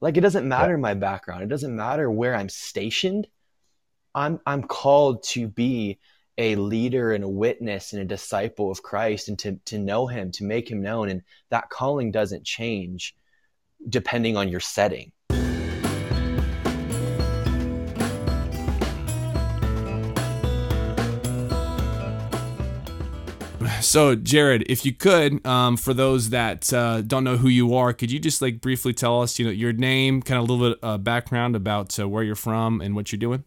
Like it doesn't matter yeah. my background. It doesn't matter where I'm stationed. I'm I'm called to be a leader and a witness and a disciple of Christ and to to know him, to make him known and that calling doesn't change depending on your setting. So, Jared, if you could, um, for those that uh, don't know who you are, could you just like briefly tell us, you know, your name, kind of a little bit uh, background about uh, where you're from and what you're doing?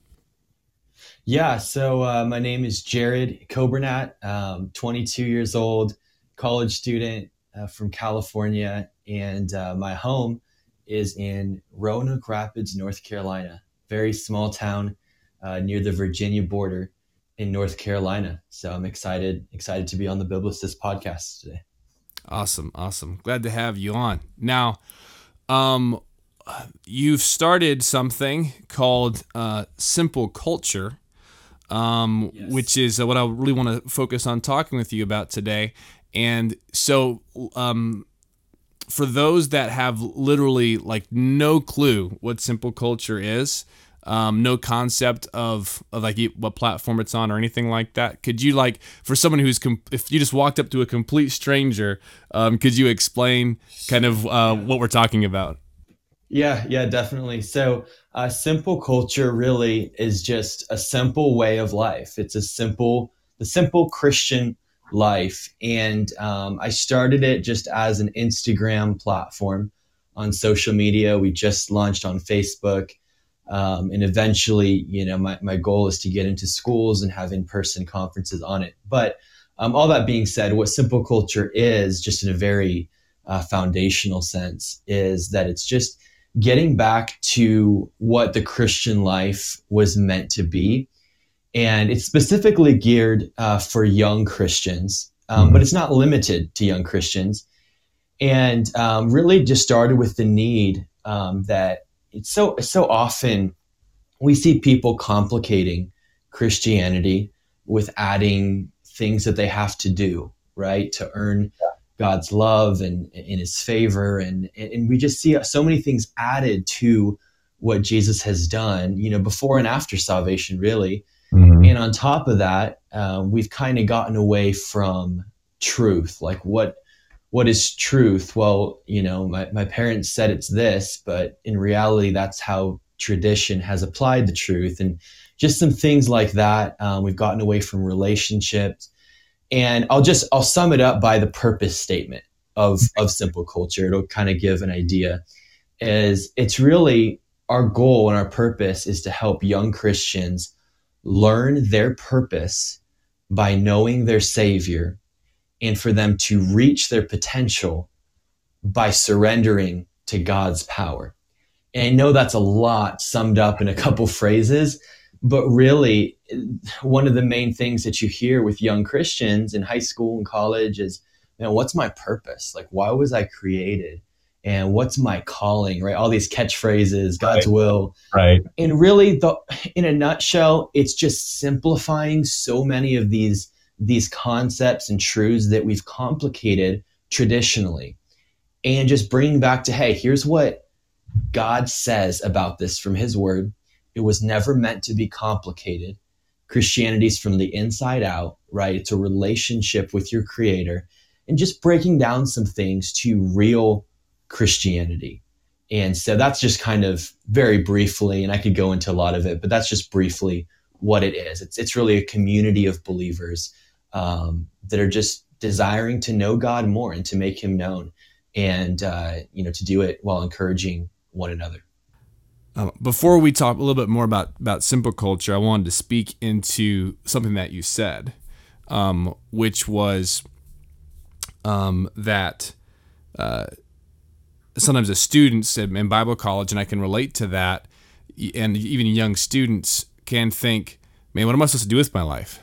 Yeah. So, uh, my name is Jared Kobernat, um, 22 years old, college student uh, from California, and uh, my home is in Roanoke Rapids, North Carolina. Very small town near the Virginia border in North Carolina. So I'm excited, excited to be on the Biblicist podcast today. Awesome, awesome. Glad to have you on. Now, um, you've started something called uh, Simple Culture, um, yes. which is uh, what I really want to focus on talking with you about today. And so, um, for those that have literally like no clue what Simple Culture is, um, no concept of, of like what platform it's on or anything like that. Could you like for someone who's com- if you just walked up to a complete stranger, um, could you explain kind of uh, what we're talking about? Yeah, yeah, definitely. So, uh, simple culture really is just a simple way of life. It's a simple, the simple Christian life, and um, I started it just as an Instagram platform on social media. We just launched on Facebook um, and eventually, you know, my, my goal is to get into schools and have in person conferences on it. But um, all that being said, what simple culture is, just in a very uh, foundational sense, is that it's just getting back to what the Christian life was meant to be. And it's specifically geared uh, for young Christians, um, mm-hmm. but it's not limited to young Christians. And um, really just started with the need um, that it's so so often we see people complicating Christianity with adding things that they have to do, right, to earn God's love and in His favor, and and we just see so many things added to what Jesus has done, you know, before and after salvation, really. Mm-hmm. And on top of that, uh, we've kind of gotten away from truth, like what what is truth? Well, you know, my, my parents said it's this, but in reality, that's how tradition has applied the truth. And just some things like that. Um, we've gotten away from relationships. And I'll just, I'll sum it up by the purpose statement of, of simple culture. It'll kind of give an idea is it's really our goal and our purpose is to help young Christians learn their purpose by knowing their savior and for them to reach their potential by surrendering to God's power. And I know that's a lot summed up in a couple phrases, but really, one of the main things that you hear with young Christians in high school and college is, you know, what's my purpose? Like, why was I created? And what's my calling, right? All these catchphrases, God's right. will. Right. And really, the, in a nutshell, it's just simplifying so many of these these concepts and truths that we've complicated traditionally. And just bringing back to hey here's what god says about this from his word. It was never meant to be complicated. Christianity's from the inside out right? It's a relationship with your creator. And just breaking down some things to real christianity. And so that's just kind of very briefly and i could go into a lot of it but that's just briefly what it is. It's, it's really a community of believers um, that are just desiring to know God more and to make Him known, and uh, you know to do it while encouraging one another. Um, before we talk a little bit more about about simple culture, I wanted to speak into something that you said, um, which was um, that uh, sometimes the students in Bible college, and I can relate to that, and even young students can think, "Man, what am I supposed to do with my life?"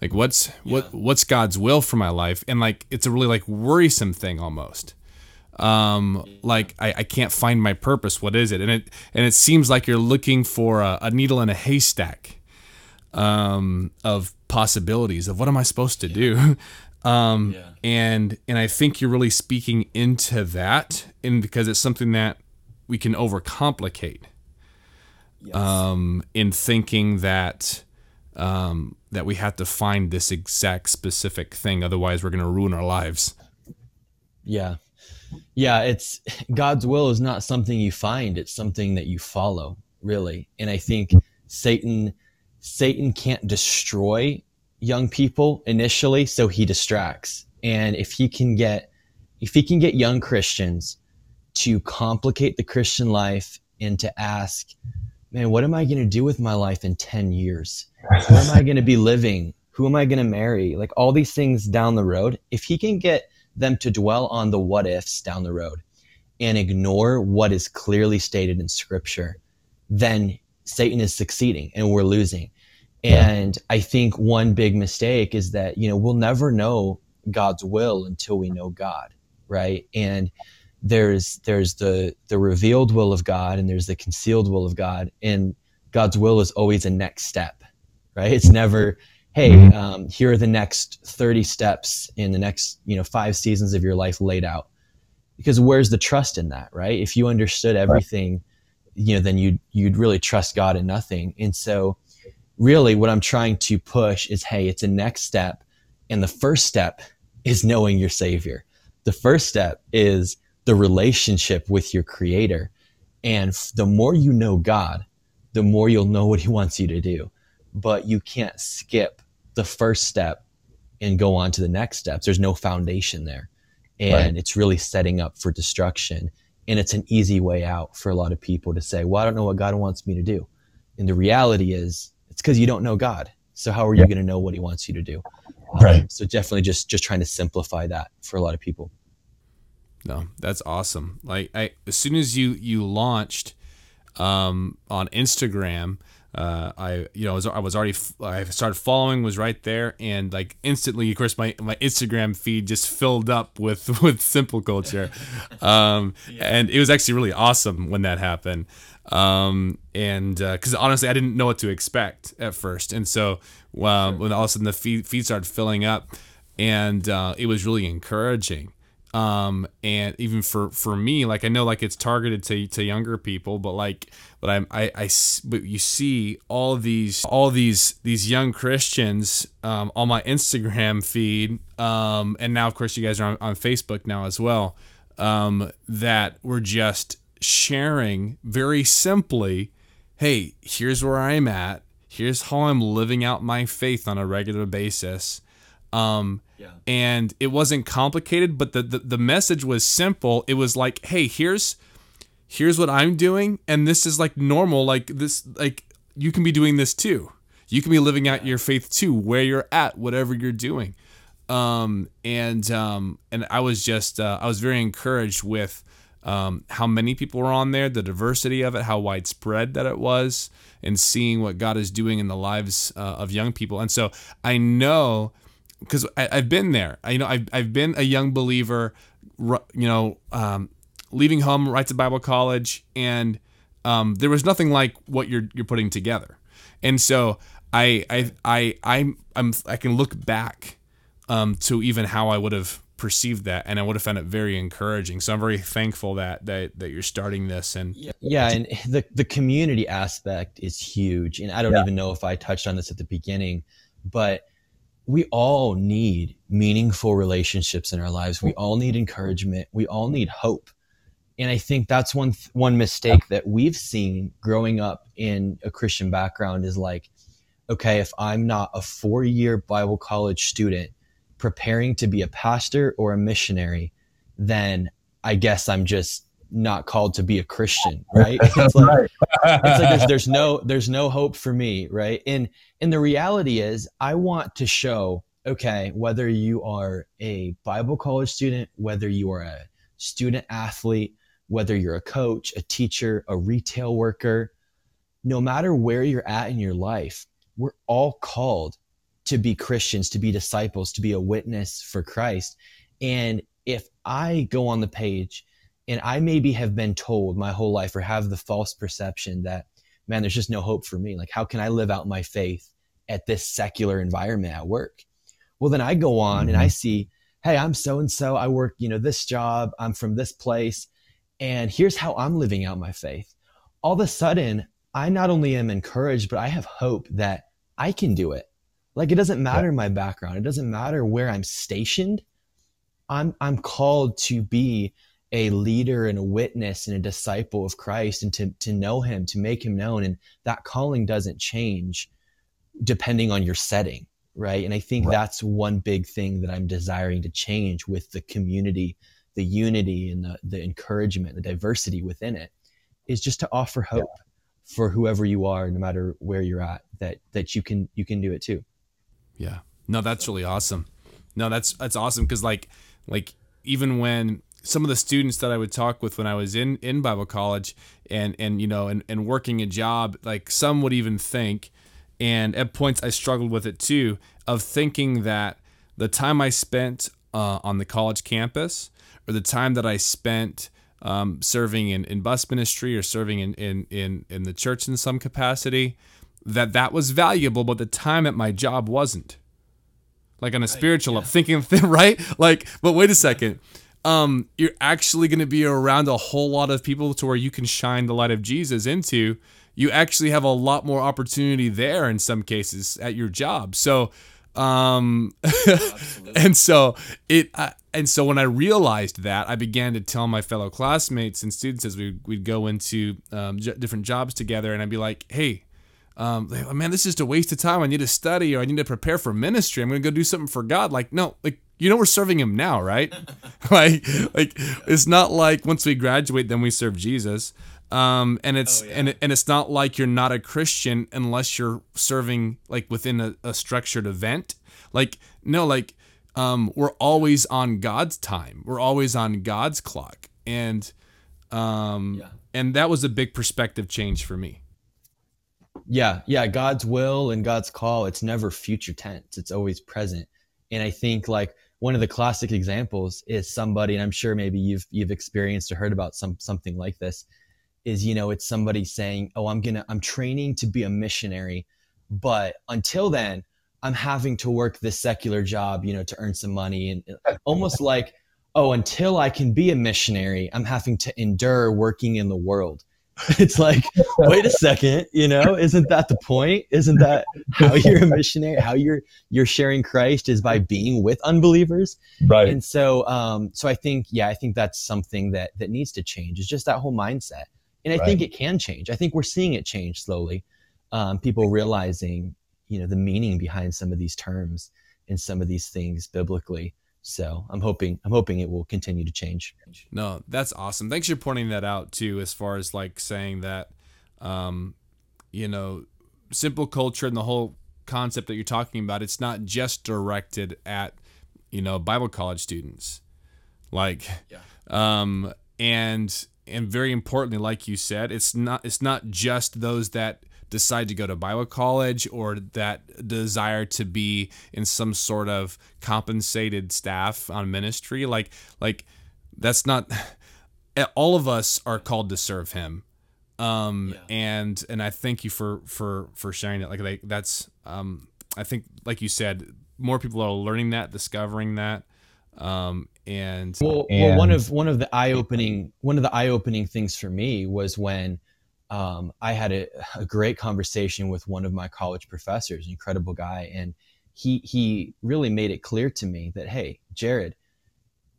Like what's yeah. what what's god's will for my life and like it's a really like worrisome thing almost um like I, I can't find my purpose what is it and it and it seems like you're looking for a, a needle in a haystack um of possibilities of what am i supposed to yeah. do um yeah. and and i think you're really speaking into that and because it's something that we can overcomplicate yes. um, in thinking that um, that we have to find this exact specific thing, otherwise we're going to ruin our lives. Yeah, yeah. It's God's will is not something you find; it's something that you follow, really. And I think Satan Satan can't destroy young people initially, so he distracts. And if he can get if he can get young Christians to complicate the Christian life and to ask, man, what am I going to do with my life in 10 years? Where am I going to be living? Who am I going to marry? Like all these things down the road. If he can get them to dwell on the what ifs down the road and ignore what is clearly stated in scripture, then Satan is succeeding and we're losing. And I think one big mistake is that, you know, we'll never know God's will until we know God, right? And there's there's the the revealed will of God and there's the concealed will of God. And God's will is always a next step, right? It's never, hey, um, here are the next 30 steps in the next, you know, five seasons of your life laid out. Because where's the trust in that, right? If you understood everything, you know, then you'd you'd really trust God in nothing. And so really what I'm trying to push is hey, it's a next step. And the first step is knowing your Savior. The first step is the relationship with your Creator. And the more you know God, the more you'll know what He wants you to do. But you can't skip the first step and go on to the next steps. There's no foundation there. And right. it's really setting up for destruction. And it's an easy way out for a lot of people to say, well, I don't know what God wants me to do. And the reality is, it's because you don't know God. So how are you going to know what He wants you to do? Um, right. So definitely just just trying to simplify that for a lot of people. No, that's awesome. Like I, as soon as you you launched um, on Instagram, uh, I you know I was, I was already I started following was right there and like instantly of course my, my Instagram feed just filled up with with simple culture, um, yeah. and it was actually really awesome when that happened. Um, and because uh, honestly, I didn't know what to expect at first, and so um, sure. when all of a sudden the feed, feed started filling up, and uh, it was really encouraging. Um, and even for for me, like I know like it's targeted to to younger people, but like but I'm I I but you see all these all these these young Christians um, on my Instagram feed, um, and now of course you guys are on, on Facebook now as well. Um, that were just sharing very simply, hey, here's where I'm at. Here's how I'm living out my faith on a regular basis. Um, yeah. And it wasn't complicated, but the, the, the message was simple. It was like, hey, here's here's what I'm doing, and this is like normal. Like this, like you can be doing this too. You can be living out your faith too, where you're at, whatever you're doing. Um, and um, and I was just uh, I was very encouraged with um, how many people were on there, the diversity of it, how widespread that it was, and seeing what God is doing in the lives uh, of young people. And so I know because I've been there. I you know I've I've been a young believer, you know, um, leaving home right to Bible college, and um, there was nothing like what you're you're putting together. And so I I I I'm, I'm I can look back um, to even how I would have perceived that and I would have found it very encouraging. So I'm very thankful that that, that you're starting this and yeah, and the the community aspect is huge. And I don't yeah. even know if I touched on this at the beginning, but we all need meaningful relationships in our lives. We all need encouragement. We all need hope. And I think that's one one mistake that we've seen growing up in a Christian background is like okay, if I'm not a 4-year Bible college student, preparing to be a pastor or a missionary, then I guess I'm just not called to be a Christian, right? It's like, it's like there's, there's no there's no hope for me, right? And and the reality is, I want to show, okay, whether you are a Bible college student, whether you are a student athlete, whether you're a coach, a teacher, a retail worker, no matter where you're at in your life, we're all called to be Christians, to be disciples, to be a witness for Christ. And if I go on the page and I maybe have been told my whole life or have the false perception that, man, there's just no hope for me. Like, how can I live out my faith at this secular environment at work? Well, then I go on mm-hmm. and I mm-hmm. see, hey, I'm so and so. I work, you know, this job. I'm from this place. and here's how I'm living out my faith. All of a sudden, I not only am encouraged, but I have hope that I can do it. Like it doesn't matter yeah. my background. It doesn't matter where I'm stationed. I'm I'm called to be a leader and a witness and a disciple of Christ and to to know him, to make him known and that calling doesn't change depending on your setting, right? And I think right. that's one big thing that I'm desiring to change with the community, the unity and the the encouragement, the diversity within it is just to offer hope. Yeah for whoever you are, no matter where you're at, that that you can you can do it too. Yeah. No, that's really awesome. No, that's that's awesome because like like even when some of the students that I would talk with when I was in in Bible college and and you know and, and working a job, like some would even think, and at points I struggled with it too, of thinking that the time I spent uh, on the college campus or the time that I spent um, serving in, in bus ministry or serving in, in, in, in the church in some capacity, that that was valuable, but the time at my job wasn't. Like on a spiritual yeah. thinking, right? Like, but wait a second. Um, you're actually going to be around a whole lot of people to where you can shine the light of Jesus into. You actually have a lot more opportunity there in some cases at your job. So, um, and so it, I, and so when I realized that, I began to tell my fellow classmates and students as we we'd go into um, j- different jobs together, and I'd be like, "Hey, um, man, this is just a waste of time. I need to study or I need to prepare for ministry. I'm going to go do something for God." Like, no, like you know, we're serving Him now, right? like, like it's not like once we graduate, then we serve Jesus. Um, and it's oh, yeah. and it, and it's not like you're not a Christian unless you're serving like within a, a structured event. Like, no, like um, we're always on God's time. We're always on God's clock, and um, yeah. and that was a big perspective change for me. Yeah, yeah, God's will and God's call. It's never future tense. It's always present. And I think like one of the classic examples is somebody, and I'm sure maybe you've you've experienced or heard about some something like this, is you know it's somebody saying, "Oh, I'm gonna I'm training to be a missionary, but until then, I'm having to work this secular job, you know, to earn some money and uh, almost like, oh, until I can be a missionary, I'm having to endure working in the world. It's like, wait a second, you know, isn't that the point? Isn't that how you're a missionary? How you're you're sharing Christ is by being with unbelievers. Right. And so um so I think yeah, I think that's something that that needs to change. Is just that whole mindset. And I right. think it can change. I think we're seeing it change slowly. Um, people realizing you know the meaning behind some of these terms and some of these things biblically so i'm hoping i'm hoping it will continue to change. No that's awesome. Thanks for pointing that out too as far as like saying that um you know simple culture and the whole concept that you're talking about it's not just directed at you know bible college students. Like yeah. um and and very importantly like you said it's not it's not just those that decide to go to Bible college or that desire to be in some sort of compensated staff on ministry. Like, like that's not. All of us are called to serve Him, um, yeah. and and I thank you for for for sharing it. Like, like that's um, I think like you said, more people are learning that, discovering that, um, and well, and, well, one of one of the eye opening one of the eye opening things for me was when um, I had a, a, great conversation with one of my college professors, an incredible guy, and he he really made it clear to me that hey, Jared,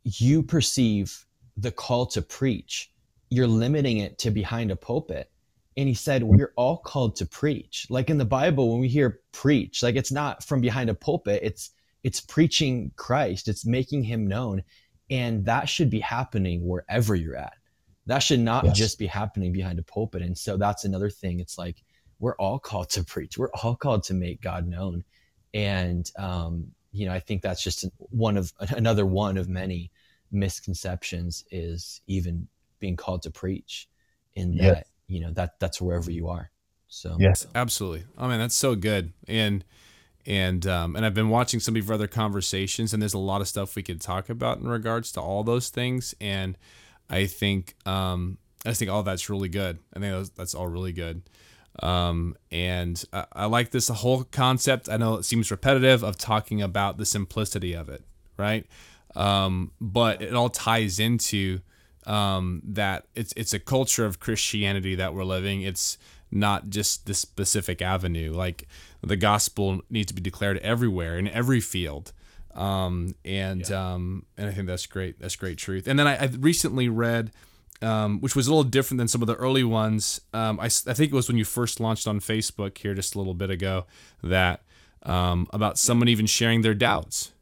you perceive the call to preach, you're limiting it to behind a pulpit. And he said, We're all called to preach. Like in the Bible, when we hear preach, like it's not from behind a pulpit, it's it's preaching Christ, it's making him known. And that should be happening wherever you're at. That should not yes. just be happening behind a pulpit. And so that's another thing. It's like we're all called to preach. We're all called to make God known. And um, you know, I think that's just one of another one of many misconceptions is even being called to preach in that, yes. you know, that that's wherever you are. So Yes, absolutely. I mean, that's so good. And and um, and I've been watching some of your other conversations, and there's a lot of stuff we could talk about in regards to all those things. And I think um, I think all that's really good. I think that's, that's all really good. Um, and I, I, like this whole concept. I know it seems repetitive of talking about the simplicity of it, right? Um, but it all ties into um, that it's it's a culture of Christianity that we're living. It's not just this specific avenue. Like the gospel needs to be declared everywhere in every field. Um, and yeah. um, and I think that's great. That's great truth. And then I, I recently read, um, which was a little different than some of the early ones. Um, I, I think it was when you first launched on Facebook here just a little bit ago that um, about someone even sharing their doubts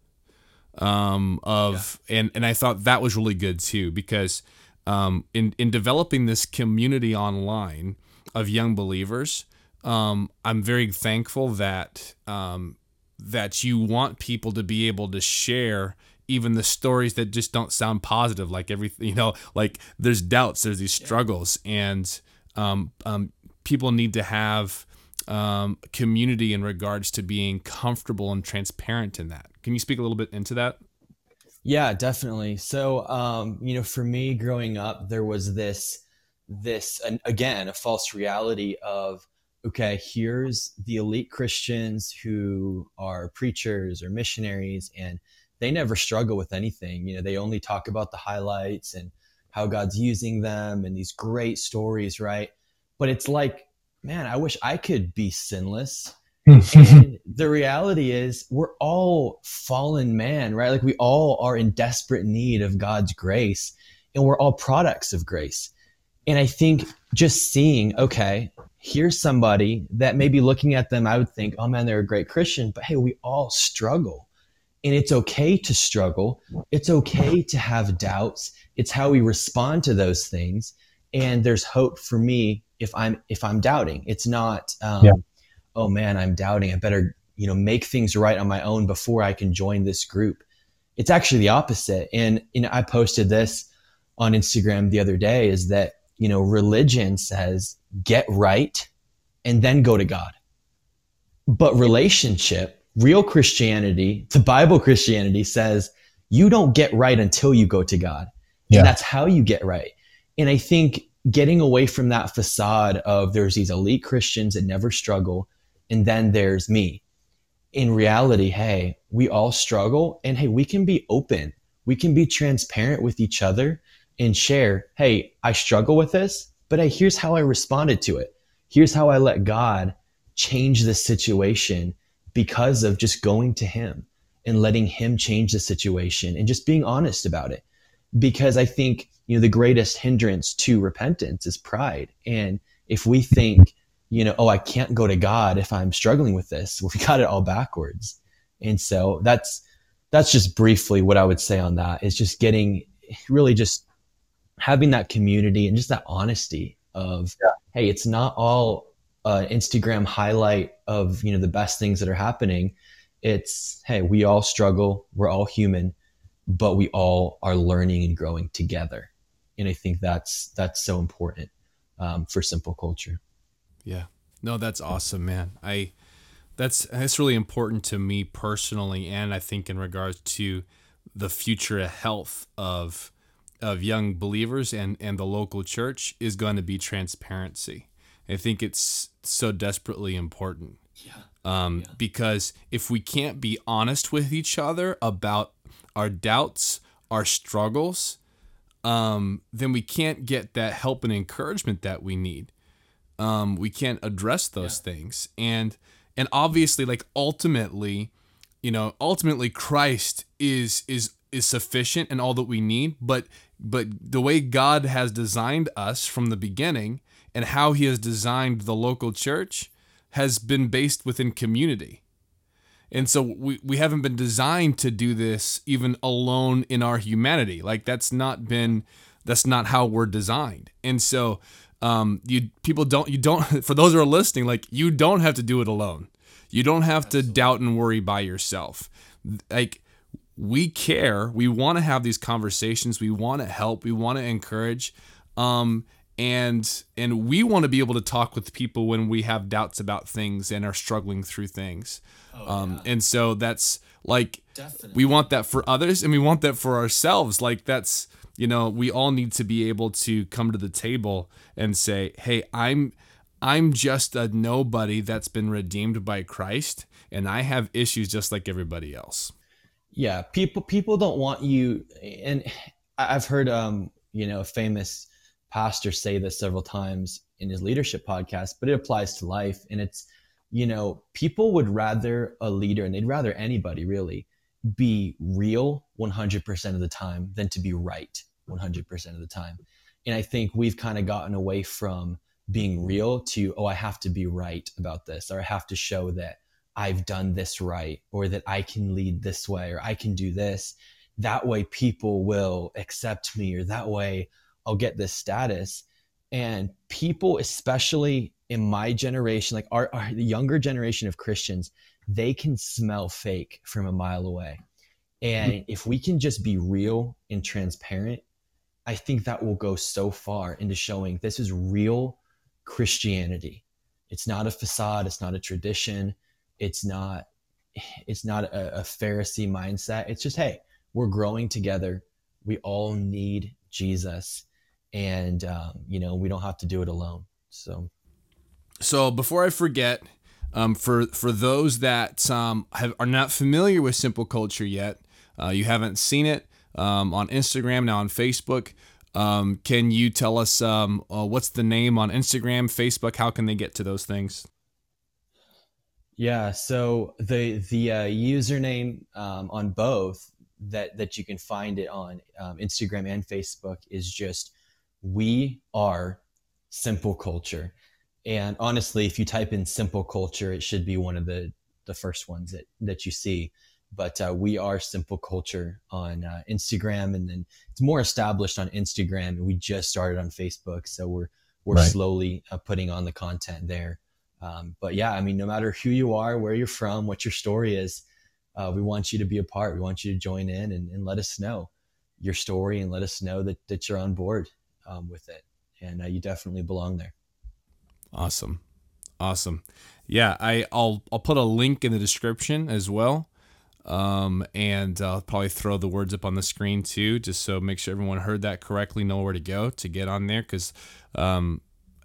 um, of yeah. and and I thought that was really good too because um, in in developing this community online of young believers, um, I'm very thankful that um, that you want people to be able to share even the stories that just don't sound positive, like everything you know, like there's doubts, there's these struggles, and um, um, people need to have um, community in regards to being comfortable and transparent in that. Can you speak a little bit into that? Yeah, definitely. So, um, you know, for me growing up, there was this, this, again, a false reality of, okay, here's the elite Christians who are preachers or missionaries, and they never struggle with anything. You know, they only talk about the highlights and how God's using them and these great stories, right? But it's like, man, I wish I could be sinless the reality is we're all fallen man, right? Like we all are in desperate need of God's grace and we're all products of grace. And I think just seeing, okay, here's somebody that maybe looking at them, I would think, oh man, they're a great Christian, but hey, we all struggle. And it's okay to struggle. It's okay to have doubts. It's how we respond to those things. And there's hope for me if I'm if I'm doubting. It's not um, yeah oh man, I'm doubting. I better, you know, make things right on my own before I can join this group. It's actually the opposite. And, you know, I posted this on Instagram the other day is that, you know, religion says get right and then go to God. But relationship, real Christianity, the Bible Christianity says you don't get right until you go to God. Yeah. And that's how you get right. And I think getting away from that facade of there's these elite Christians that never struggle and then there's me. In reality, hey, we all struggle and hey, we can be open. We can be transparent with each other and share, hey, I struggle with this, but hey, here's how I responded to it. Here's how I let God change the situation because of just going to Him and letting Him change the situation and just being honest about it. Because I think, you know, the greatest hindrance to repentance is pride. And if we think you know, oh, I can't go to God if I'm struggling with this. Well, we got it all backwards. And so that's, that's just briefly what I would say on that is just getting really just having that community and just that honesty of, yeah. Hey, it's not all uh, Instagram highlight of, you know, the best things that are happening. It's, Hey, we all struggle. We're all human, but we all are learning and growing together. And I think that's, that's so important um, for simple culture. Yeah. No, that's awesome, man. I that's that's really important to me personally and I think in regards to the future health of of young believers and and the local church is going to be transparency. I think it's so desperately important. Yeah. Um, yeah. because if we can't be honest with each other about our doubts, our struggles, um, then we can't get that help and encouragement that we need um, we can't address those yeah. things and and obviously like ultimately you know ultimately christ is is is sufficient and all that we need but but the way god has designed us from the beginning and how he has designed the local church has been based within community. And so we, we haven't been designed to do this even alone in our humanity. Like that's not been that's not how we're designed. And so um, you people don't you don't for those who are listening like you don't have to do it alone. You don't have to doubt and worry by yourself. Like we care we want to have these conversations we want to help we want to encourage um, and and we want to be able to talk with people when we have doubts about things and are struggling through things oh, um, yeah. and so that's like Definitely. we want that for others and we want that for ourselves like that's you know, we all need to be able to come to the table and say, "Hey, I'm I'm just a nobody that's been redeemed by Christ and I have issues just like everybody else." Yeah, people people don't want you and I've heard um you know, a famous pastor say this several times in his leadership podcast, but it applies to life. And it's, you know, people would rather a leader and they'd rather anybody really be real 100% of the time than to be right 100% of the time. And I think we've kind of gotten away from being real to, oh, I have to be right about this, or I have to show that I've done this right, or that I can lead this way, or I can do this. That way people will accept me, or that way I'll get this status. And people, especially in my generation, like our, our the younger generation of Christians, they can smell fake from a mile away. And mm. if we can just be real and transparent, I think that will go so far into showing this is real Christianity. It's not a facade, it's not a tradition, it's not it's not a, a Pharisee mindset. It's just, hey, we're growing together. We all need Jesus, and um, you know we don't have to do it alone. So, so before I forget, um, for for those that um, have, are not familiar with Simple Culture yet, uh, you haven't seen it um, on Instagram now on Facebook. Um, can you tell us um, uh, what's the name on Instagram, Facebook? How can they get to those things? Yeah, so the the uh, username um, on both that that you can find it on Instagram and Facebook is just we are simple culture and honestly, if you type in simple culture, it should be one of the, the first ones that, that you see. But uh, we are simple culture on uh, Instagram, and then it's more established on Instagram. And we just started on Facebook, so we're we're right. slowly uh, putting on the content there. Um, but yeah, I mean, no matter who you are, where you're from, what your story is, uh, we want you to be a part. We want you to join in and, and, let us know your story and let us know that, that you're on board um, with it. And uh, you definitely belong there. Awesome. Awesome. Yeah, I, I'll I'll put a link in the description as well. Um, and I'll probably throw the words up on the screen too, just so make sure everyone heard that correctly, know where to go to get on there. Because um,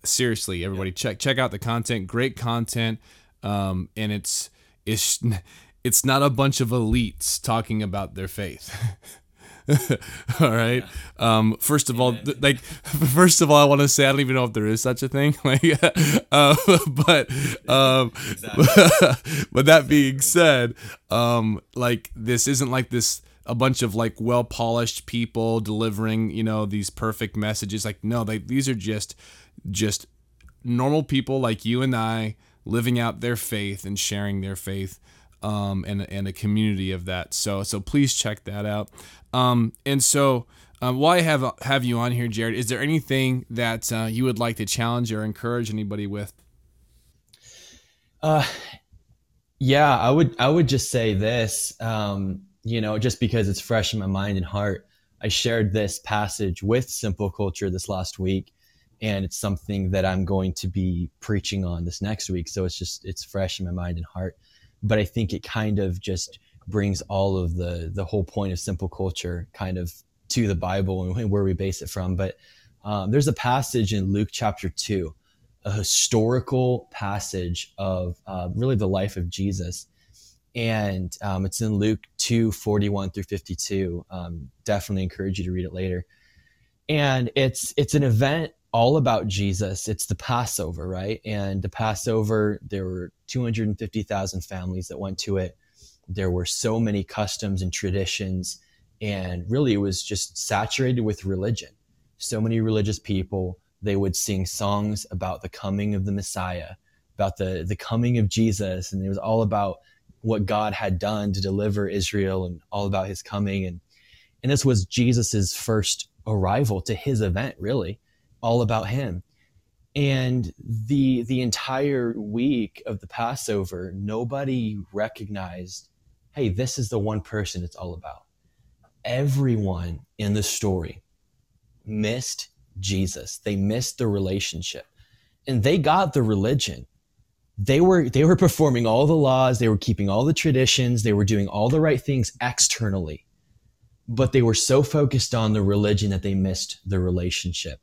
seriously, everybody check check out the content. Great content, um, and it's it's it's not a bunch of elites talking about their faith. all right. Yeah. Um, first of all, th- like, first of all, I want to say I don't even know if there is such a thing. Like, uh, but, um, but that being said, um, like, this isn't like this a bunch of like well polished people delivering, you know, these perfect messages. Like, no, they these are just, just normal people like you and I living out their faith and sharing their faith um, and, and a community of that. So so please check that out. Um, and so um, while I have have you on here, Jared, is there anything that uh, you would like to challenge or encourage anybody with? Uh, yeah, I would I would just say this. Um, you know, just because it's fresh in my mind and heart, I shared this passage with Simple Culture this last week, and it's something that I'm going to be preaching on this next week. So it's just it's fresh in my mind and heart but I think it kind of just brings all of the the whole point of simple culture kind of to the Bible and where we base it from. But um, there's a passage in Luke chapter two, a historical passage of uh, really the life of Jesus. And um, it's in Luke 2 41 through 52. Um, definitely encourage you to read it later. And it's it's an event all about Jesus. It's the Passover, right? And the Passover, there were 250,000 families that went to it. There were so many customs and traditions, and really it was just saturated with religion. So many religious people, they would sing songs about the coming of the Messiah, about the, the coming of Jesus, and it was all about what God had done to deliver Israel and all about his coming. And, and this was Jesus's first arrival to his event, really all about him. And the the entire week of the Passover, nobody recognized, hey, this is the one person it's all about. Everyone in the story missed Jesus. They missed the relationship. And they got the religion. They were they were performing all the laws, they were keeping all the traditions, they were doing all the right things externally. But they were so focused on the religion that they missed the relationship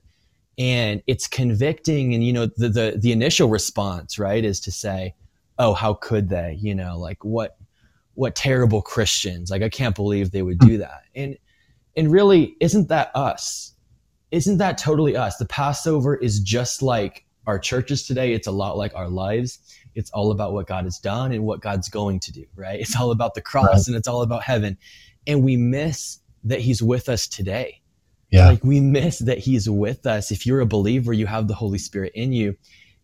and it's convicting and you know the, the the initial response right is to say oh how could they you know like what what terrible christians like i can't believe they would hmm. do that and and really isn't that us isn't that totally us? The Passover is just like our churches today. It's a lot like our lives. It's all about what God has done and what God's going to do, right? It's all about the cross right. and it's all about heaven. And we miss that He's with us today. Yeah. Like we miss that He's with us. If you're a believer, you have the Holy Spirit in you.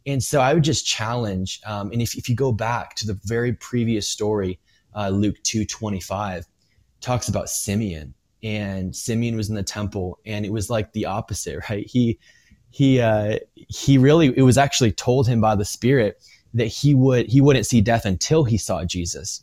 And so I would just challenge, um, and if, if you go back to the very previous story, uh, Luke 2 25, talks about Simeon. And Simeon was in the temple, and it was like the opposite, right? He he uh, he really it was actually told him by the Spirit that he would he wouldn't see death until he saw Jesus.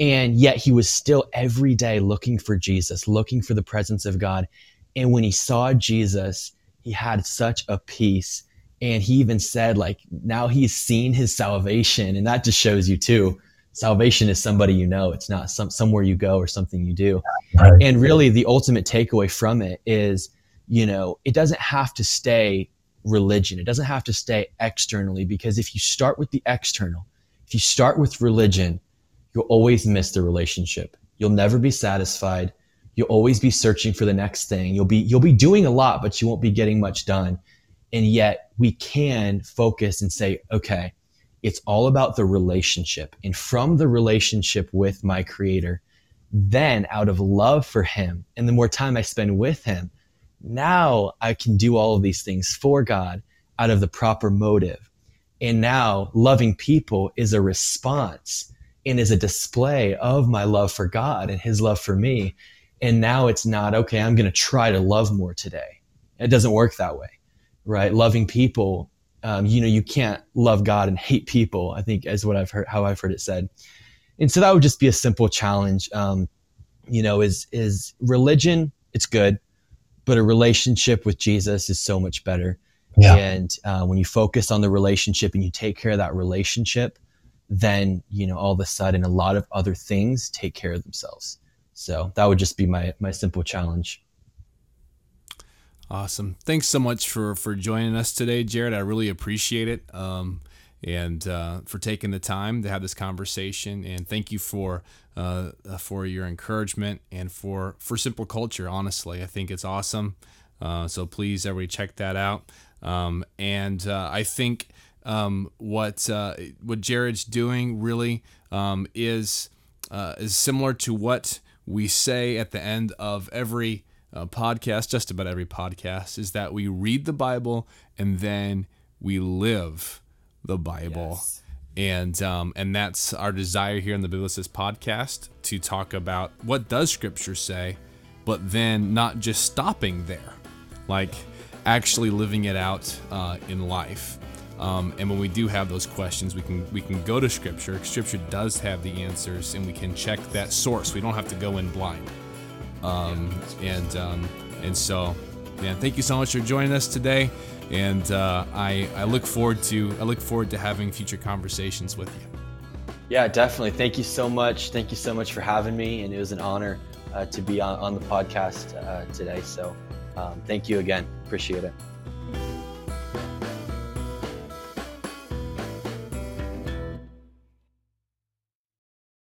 And yet he was still every day looking for Jesus, looking for the presence of God. And when he saw Jesus, he had such a peace. And he even said like now he's seen his salvation. And that just shows you too salvation is somebody you know. It's not some somewhere you go or something you do. And really the ultimate takeaway from it is you know it doesn't have to stay religion. It doesn't have to stay externally because if you start with the external if you start with religion you'll always miss the relationship. You'll never be satisfied you'll always be searching for the next thing you'll be you'll be doing a lot but you won't be getting much done and yet we can focus and say, okay, it's all about the relationship. And from the relationship with my creator, then out of love for him and the more time I spend with him, now I can do all of these things for God out of the proper motive. And now loving people is a response and is a display of my love for God and his love for me. And now it's not, okay, I'm going to try to love more today. It doesn't work that way right? Loving people, um, you know, you can't love God and hate people. I think is what I've heard, how I've heard it said. And so that would just be a simple challenge. Um, you know, is is religion? It's good, but a relationship with Jesus is so much better. Yeah. And uh, when you focus on the relationship and you take care of that relationship, then you know all of a sudden a lot of other things take care of themselves. So that would just be my my simple challenge. Awesome. Thanks so much for for joining us today, Jared. I really appreciate it. Um, and uh, for taking the time to have this conversation. And thank you for uh, uh, for your encouragement and for for simple culture. Honestly, I think it's awesome. Uh, so please, everybody, check that out. Um, and uh, I think um, what uh, what Jared's doing really um, is is similar to what we say at the end of every uh, podcast, just about every podcast, is that we read the Bible and then we live the Bible. Yes. And um, and that's our desire here in the Biblicist podcast to talk about what does Scripture say, but then not just stopping there, like actually living it out uh, in life. Um, and when we do have those questions, we can we can go to Scripture. Scripture does have the answers, and we can check that source. We don't have to go in blind. Um, and um, and so, man, thank you so much for joining us today. And uh, I I look forward to I look forward to having future conversations with you. Yeah, definitely. Thank you so much. Thank you so much for having me, and it was an honor uh, to be on, on the podcast uh, today. So, um, thank you again. Appreciate it.